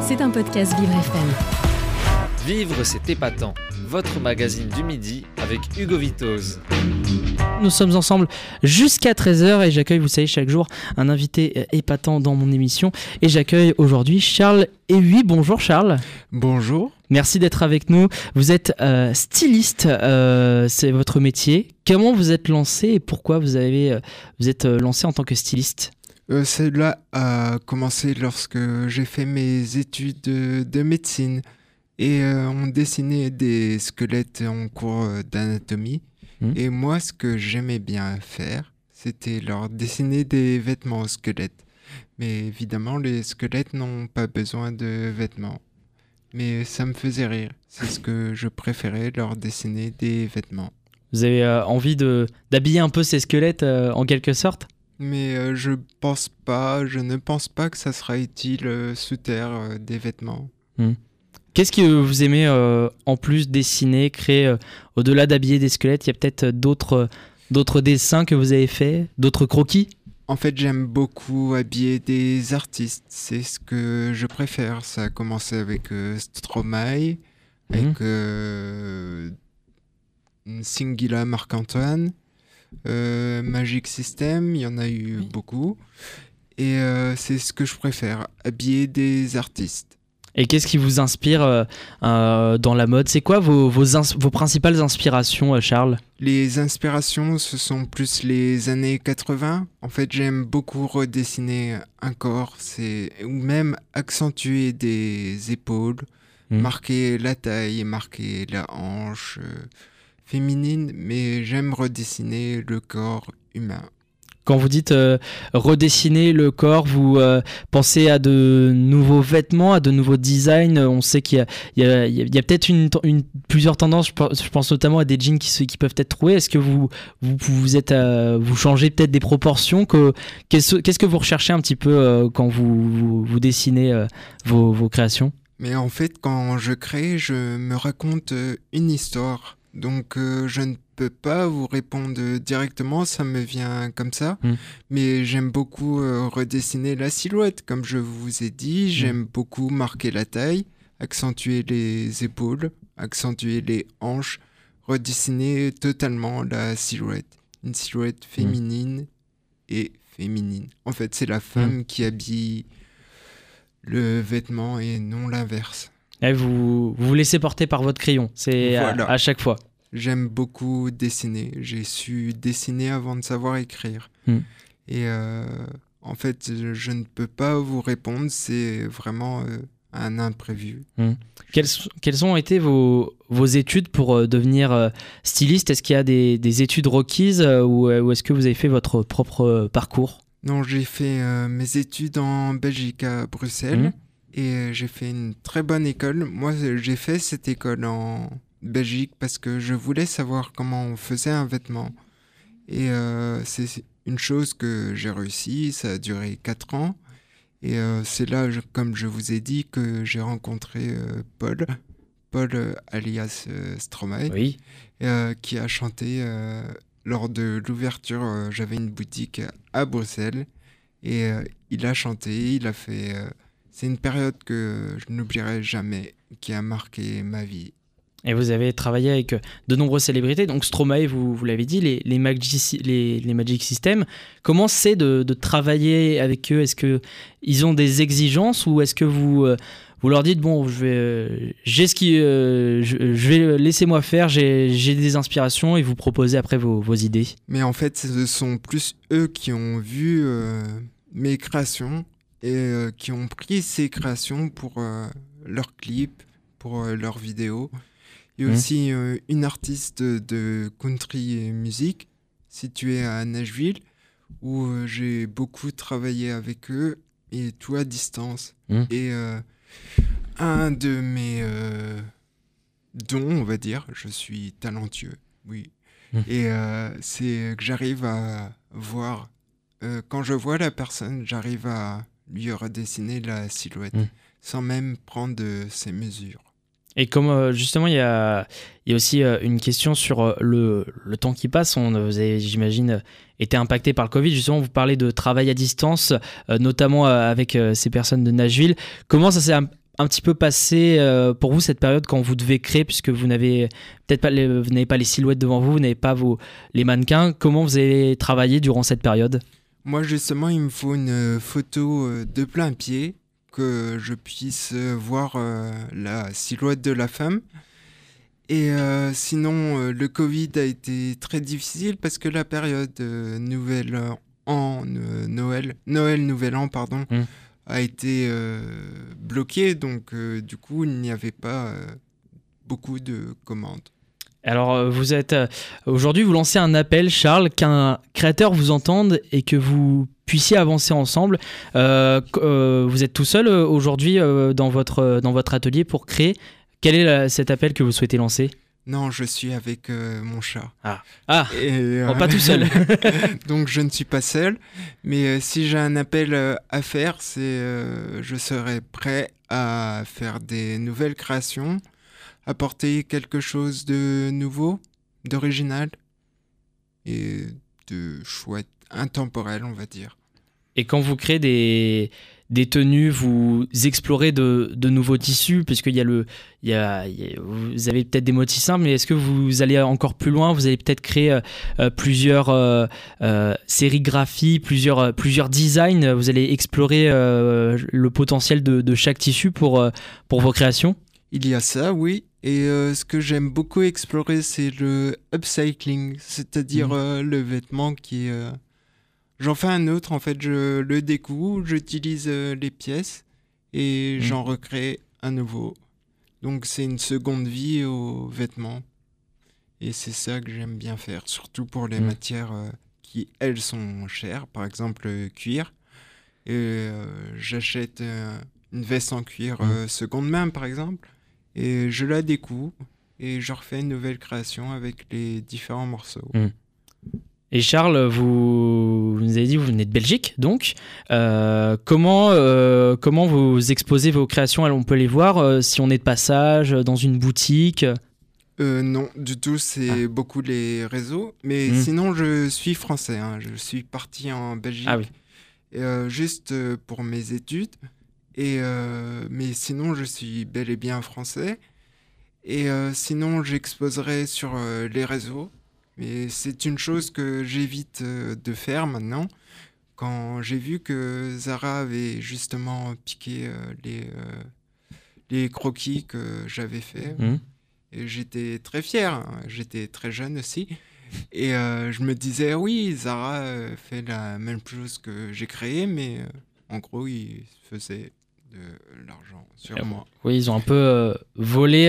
C'est un podcast Vivre FM. Vivre, c'est épatant. Votre magazine du midi avec Hugo Vitoz. Nous sommes ensemble jusqu'à 13h et j'accueille, vous savez, chaque jour un invité euh, épatant dans mon émission. Et j'accueille aujourd'hui Charles oui Bonjour Charles. Bonjour. Merci d'être avec nous. Vous êtes euh, styliste, euh, c'est votre métier. Comment vous êtes lancé et pourquoi vous, avez, vous êtes lancé en tant que styliste? Cela a commencé lorsque j'ai fait mes études de, médecine et on dessinait des squelettes en cours d'anatomie. Hmm. Et moi, ce que j'aimais bien faire, c'était leur dessiner des vêtements aux squelettes. Mais évidemment, les squelettes n'ont pas besoin de vêtements. Mais ça me faisait rire. C'est ce que je préférais, leur dessiner des vêtements. Vous avez euh, envie de d'habiller un peu ces squelettes euh, en quelque sorte? Mais euh, je pense pas, je ne pense pas que ça sera utile sous terre des vêtements. Hmm. Qu'est-ce que vous aimez euh, en plus dessiner, créer euh, au-delà d'habiller des squelettes? Il y a peut-être d'autres d'autres dessins que vous avez faits, d'autres croquis? En fait, j'aime beaucoup habiller des artistes. C'est ce que je préfère. Ça a commencé avec euh, Stromae, avec mhm. Singila Marc-Antoine, Magic System. Il y en a eu beaucoup. Et c'est ce que je préfère, habiller des artistes. Et qu'est-ce qui vous inspire euh, euh, dans la mode? C'est quoi vos, vos, principales inspirations, euh, Charles? Les inspirations, ce sont plus les années 80. En fait, j'aime beaucoup redessiner un corps, c'est ou même accentuer des épaules, hmm. marquer la taille, marquer la hanche féminine, mais j'aime redessiner le corps humain. Quand vous dites euh, redessiner le corps, vous euh, pensez à de nouveaux vêtements, à de nouveaux designs. On sait qu'il y a, peut-être une, plusieurs tendances. Je pense notamment à des jeans qui, qui peuvent être troués. Est-ce que vous, vous, êtes, vous changez peut-être des proportions Qu'est-ce que vous recherchez un petit peu euh, quand vous, vous, dessinez vos, vos créations? Mais en fait, quand je crée, je me raconte une histoire. Donc je ne peux pas vous répondre directement, ça me vient comme ça. Hmm. Mais j'aime beaucoup euh, redessiner la silhouette, comme je vous ai dit. Hmm. J'aime beaucoup marquer la taille, accentuer les épaules, accentuer les hanches, redessiner totalement la silhouette. Une silhouette hmm. féminine et féminine. En fait, c'est la femme qui habille le vêtement et non l'inverse. Et vous, vous vous laissez porter par votre crayon, c'est à chaque fois. J'aime beaucoup dessiner. J'ai su dessiner avant de savoir écrire. Hmm. Et euh, en fait, je ne peux pas vous répondre. C'est vraiment euh, un imprévu. Hmm. Quelles, quelles, ont été vos, vos études pour euh, devenir styliste? Est-ce qu'il y a des, des études requises ou, ou est-ce que vous avez fait votre propre parcours? Non, j'ai fait mes études en Belgique, à Bruxelles. Hmm. Et j'ai fait une très bonne école. Moi, j'ai fait cette école en Belgique parce que je voulais savoir comment on faisait un vêtement. Et euh, c'est une chose que j'ai réussi, ça a duré 4 ans. Et euh, c'est là, comme je vous ai dit, que j'ai rencontré euh, Paul, Paul alias Stromae, oui. qui a chanté lors de l'ouverture. J'avais une boutique à Bruxelles et il a chanté, il a fait. C'est une période que je n'oublierai jamais, qui a marqué ma vie. Et vous avez travaillé avec euh, de nombreuses célébrités, donc Stromae, vous, vous l'avez dit, les, les, Magic, les, les Magic Systems. Comment c'est de, de, travailler avec eux? Est-ce qu'ils ont des exigences ou est-ce que vous, euh, vous leur dites, bon, je vais, euh, j'ai ce qui, je, je, vais laisser-moi faire, j'ai des inspirations et vous proposez après vos, vos, idées? Mais en fait, ce sont plus eux qui ont vu mes créations et qui ont pris ces créations pour leurs clips, pour leurs vidéos. Il y a aussi euh, une artiste de country music située à Nashville où euh, j'ai beaucoup travaillé avec eux et tout à distance. Mmh. Et euh, un de mes dons, on va dire, je suis talentueux, oui. Mmh. Et c'est que j'arrive à voir, quand je vois la personne, j'arrive à lui redessiner la silhouette sans même prendre ses mesures. Et comme euh, justement, il y a, il y a aussi euh, une question sur euh, le, le temps qui passe. On, vous avez, j'imagine, été impacté par le Covid. Justement, vous parlez de travail à distance, notamment avec ces personnes de Nashville. Comment ça s'est un, un, petit peu passé pour vous cette période quand vous devez créer, puisque vous n'avez peut-être pas, les, vous n'avez pas les silhouettes devant vous, vous n'avez pas vos, les mannequins? Comment vous avez travaillé durant cette période? Moi, justement, il me faut une photo de plein pied que je puisse voir euh, la silhouette de la femme. Et euh, sinon, euh, le Covid a été très difficile parce que la période Nouvelle An, Noël, Noël, Nouvel An, pardon, mmh. a été bloquée. Donc, du coup, il n'y avait pas beaucoup de commandes. Alors, vous êtes aujourd'hui, vous lancez un appel, Charles, qu'un créateur vous entende et que vous puissiez avancer ensemble. Euh, euh, vous êtes tout seul euh, aujourd'hui dans, votre, dans votre atelier pour créer. Quel est cet appel que vous souhaitez lancer? Non, je suis avec mon chat. Ah, ah pas tout seul. Donc je ne suis pas seul. Mais si j'ai un appel à faire, c'est je serai prêt à faire des nouvelles créations, apporter quelque chose de nouveau, d'original et de chouette, intemporel, on va dire. Et quand vous créez des, des tenues, vous explorez de, de nouveaux tissus, puisqu'il y a le, il y a, vous avez peut-être des motifs simples, mais est-ce que vous allez encore plus loin? Vous allez peut-être créer euh, euh, plusieurs euh, sérigraphies, plusieurs, plusieurs designs. Vous allez explorer le potentiel de, de, chaque tissu pour, pour vos créations? Il y a ça, oui. Et ce que j'aime beaucoup explorer, c'est le upcycling, c'est-à-dire mmh. le vêtement qui est J'en fais un autre, en fait, je le découpe, j'utilise euh, les pièces et mmh. j'en recrée un nouveau. Donc c'est une seconde vie aux vêtements. Et c'est ça que j'aime bien faire, surtout pour les mmh. matières euh, qui, elles, sont chères, par exemple le cuir. Et euh, j'achète une veste en cuir seconde main, par exemple, et je la découpe et je refais une nouvelle création avec les différents morceaux. Et Charles, vous, vous, nous avez dit vous venez de Belgique, donc euh, comment euh, comment vous exposez vos créations? On peut les voir euh, si on est de passage dans une boutique? non, du tout. C'est ah. beaucoup les réseaux. Mais hmm. sinon, je suis français. Hein. Je suis parti en Belgique, ah oui. juste pour mes études. Et mais sinon, je suis bel et bien français. Et sinon, j'exposerai sur les réseaux mais c'est une chose que j'évite euh, de faire maintenant. Quand j'ai vu que Zara avait justement piqué euh, les, euh, les croquis que j'avais fait, mmh. et j'étais très fier, hein. j'étais très jeune aussi. Et je me disais, oui, Zara fait la même chose que j'ai créé, mais en gros, il faisait de l'argent sur moi. Oui, ils ont un peu volé,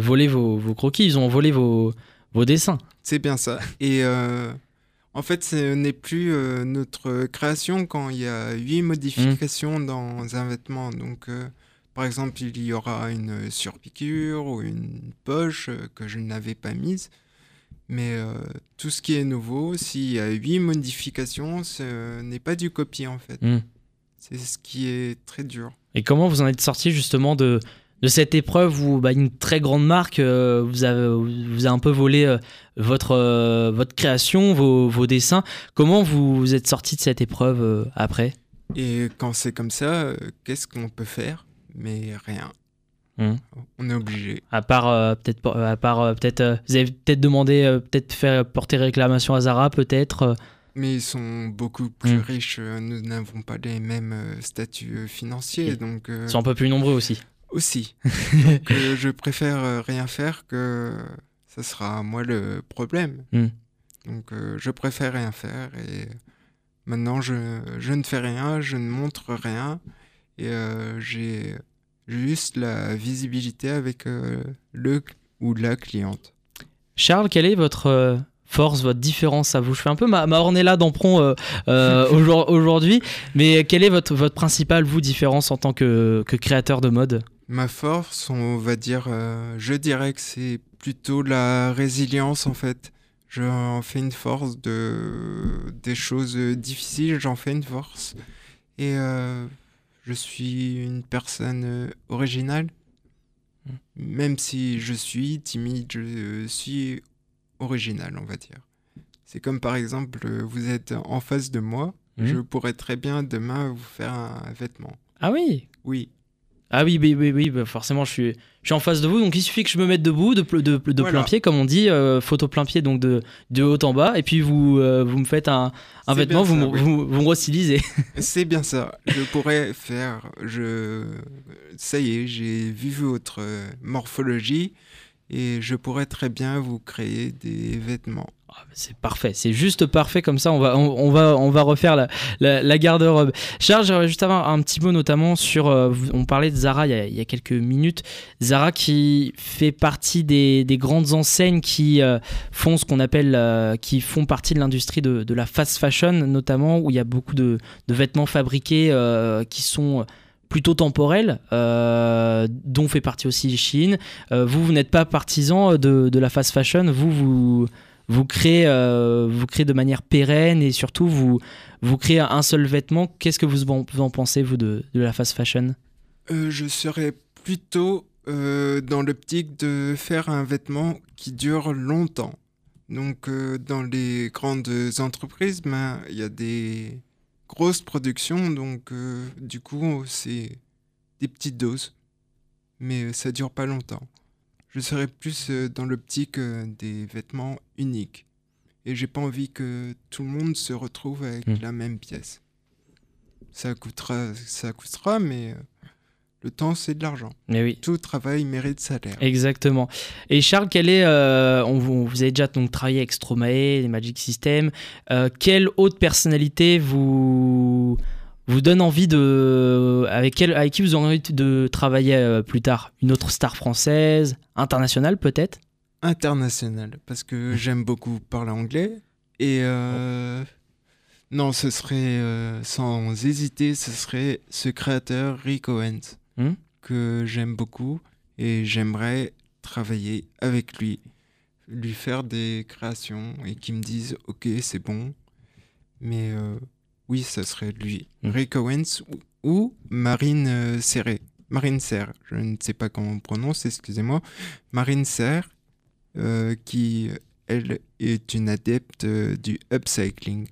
volé vos, vos, croquis, ils ont volé vos, vos dessins. C'est bien ça. Et euh, en fait, ce n'est plus euh, notre création quand il y a huit modifications mmh. dans un vêtement. Donc, euh, par exemple, il y aura une surpiqûre ou une poche que je n'avais pas mise. Mais tout ce qui est nouveau, s'il y a huit modifications, ce n'est pas du copie en fait. Mmh. C'est ce qui est très dur. Et comment vous en êtes sorti justement de, de cette épreuve où bah, une très grande marque euh, vous, a, vous a un peu volé euh, votre, euh, votre création, vos, vos, dessins? Comment vous, vous êtes sorti de cette épreuve après? Et quand c'est comme ça, qu'est-ce qu'on peut faire? Mais rien. Hum. On est obligé. À part peut-être, à part peut-être, vous avez peut-être demandé, peut-être faire porter réclamation à Zara, peut-être. Mais ils sont beaucoup plus hum. riches. Nous n'avons pas les mêmes statuts financiers, donc. Ils sont un peu plus nombreux aussi aussi. Donc, euh, je préfère euh, rien faire que ça sera moi le problème. Hmm. Donc euh, je préfère rien faire et maintenant je, je, ne fais rien, je ne montre rien et j'ai juste la visibilité avec le ou la cliente. Charles, quelle est votre force, votre différence à vous Je fais un peu ma, ma Ornella d'Empron euh, euh aujourd'hui, mais quelle est votre, votre principale, vous, différence en tant que, que créateur de mode? Ma force, on va dire, euh, je dirais que c'est plutôt la résilience en fait. J'en fais une force de des choses difficiles, j'en fais une force. Et euh, je suis une personne originale. Même si je suis timide, je suis original, on va dire. C'est comme par exemple, vous êtes en face de moi, Mhm. je pourrais très bien demain vous faire un vêtement. Ah oui Oui, Ah oui, oui, oui, oui, bah forcément, je suis, je suis en face de vous, donc il suffit que je me mette debout, de, de, de Voilà. plein pied, comme on dit, euh, photo plein pied, donc de, de haut en bas, et puis vous, euh, vous me faites un, vêtement, vous, ça, me- oui. vous, vous me c'est bien ça. Je pourrais faire. Je, ça y est, j'ai vu votre euh, morphologie et je pourrais très bien vous créer des vêtements. Ah, C'est parfait, c'est juste parfait comme ça. On va, on, va, on va refaire la, la, garde-robe. Charles, j'aimerais juste avoir un petit mot notamment sur. euh, on parlait de Zara il y, a, quelques minutes. Zara qui fait partie des, des grandes enseignes qui euh, font ce qu'on appelle, euh, qui font partie de l'industrie de, de la fast fashion notamment, où il y a beaucoup de, de vêtements fabriqués qui sont plutôt temporels, euh, dont fait partie aussi Chine. Euh, vous, vous n'êtes pas partisan de, la fast fashion. Vous, vous vous créez, euh, vous créez de manière pérenne et surtout vous, vous créez un seul vêtement. Qu'est-ce que vous en, pensez, vous, de, de la fast fashion? Je serais plutôt dans l'optique de faire un vêtement qui dure longtemps. Donc, dans les grandes entreprises, ben, il y a des grosses productions, donc euh, du coup, c'est des petites doses, mais euh, ça dure pas longtemps. Je serais plus euh, dans l'optique des vêtements uniques. Et j'ai pas envie que tout le monde se retrouve avec Hmm. la même pièce. Ça coûtera, ça coûtera, mais le temps c'est de l'argent. Mais oui. Tout travail mérite salaire. Exactement. Et Charles, quel est, euh, on, vous vous avez déjà donc travaillé avec Stromae, les Magic System. euh, quelle autre personnalité vous vous donne envie de, avec quelle, avec qui vous avez envie de travailler euh, plus tard? Une autre star française, internationale peut-être? International, parce que j'aime beaucoup parler anglais. Et euh, non, ce serait euh, sans hésiter, ce serait ce créateur Rick Owens Hmm? que j'aime beaucoup et j'aimerais travailler avec lui, lui faire des créations et qu'il me dise ok c'est bon, mais euh, oui ce serait lui, Hmm. Rick Owens ou, ou Marine euh, Serré, Marine Serre, je ne sais pas comment on prononce, excusez-moi, Marine Serre euh, qui elle est une adepte euh, du upcycling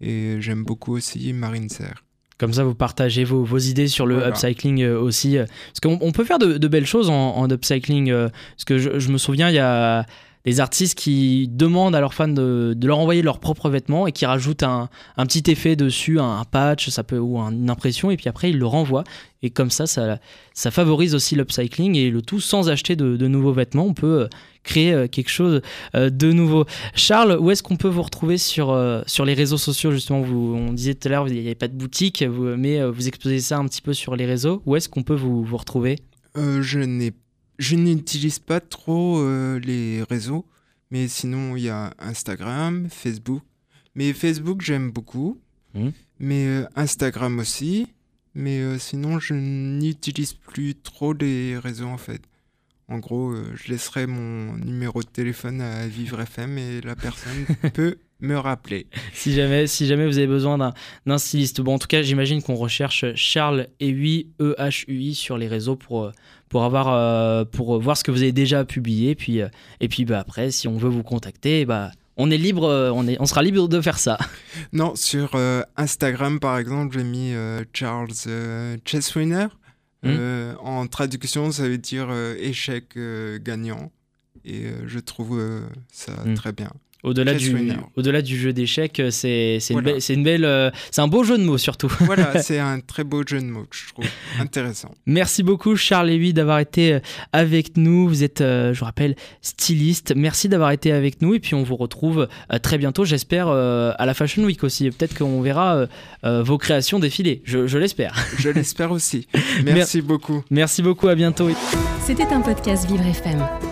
et j'aime beaucoup aussi Marine Serre. Comme ça, vous partagez vos, vos idées sur le Voilà. upcycling euh, aussi. euh, Parce qu'on on peut faire de, de belles choses en, en upcycling. euh, Parce que je, je me souviens, il y a des artistes qui demandent à leurs fans de, leur envoyer leurs propres vêtements et qui rajoutent un, petit effet dessus, un, patch ça peut, ou un- une impression, et puis après ils le renvoient. Et comme ça, ça, favorise aussi l'upcycling et le tout sans acheter de, nouveaux vêtements. On peut euh, créer euh, quelque chose euh, de nouveau. Charles, où est-ce qu'on peut vous retrouver sur, sur les réseaux sociaux? Justement On disait tout à l'heure, il n'y avait pas de boutique, mais vous exposez ça un petit peu sur les réseaux. Où est-ce qu'on peut vous, vous retrouver? Je n'ai, je n'utilise pas trop euh, les réseaux, mais sinon il y a Instagram, Facebook. Mais Facebook j'aime beaucoup, Mhm. mais euh, Instagram aussi. Mais euh, sinon je n'utilise plus trop les réseaux en fait. En gros, je laisserai mon numéro de téléphone à Vivre FM et la personne peut me rappeler. si jamais, si jamais vous avez besoin d'un, styliste. Bon, en tout cas, j'imagine qu'on recherche Charles Ehui, E-H-U-I, sur les réseaux pour, euh, pour, avoir, euh, pour voir ce que vous avez déjà publié. Puis, euh, et puis bah, après, si on veut vous contacter, bah, on est libre, on, est, on sera libre de faire ça. Non, sur euh, Instagram, par exemple, j'ai mis Charles Chesswinner. Euh, en traduction, ça veut dire échec gagnant. Et je trouve ça Hmm. très bien. Au-delà, du, au-delà du jeu d'échecs, euh, c'est, c'est, une, belle- c'est une belle, euh, c'est un beau jeu de mots surtout. Voilà, c'est un très beau jeu de mots que je trouve intéressant. Merci beaucoup Charles Lévy d'avoir été euh, avec nous. Vous êtes, euh, je vous rappelle, styliste. Merci d'avoir été avec nous et puis on vous retrouve euh, très bientôt, j'espère, euh, à la Fashion Week aussi. Peut-être qu'on verra euh, euh, vos créations défiler, je, je l'espère. Je l'espère aussi. Merci beaucoup. Merci beaucoup, à bientôt. C'était un podcast Vivre FM.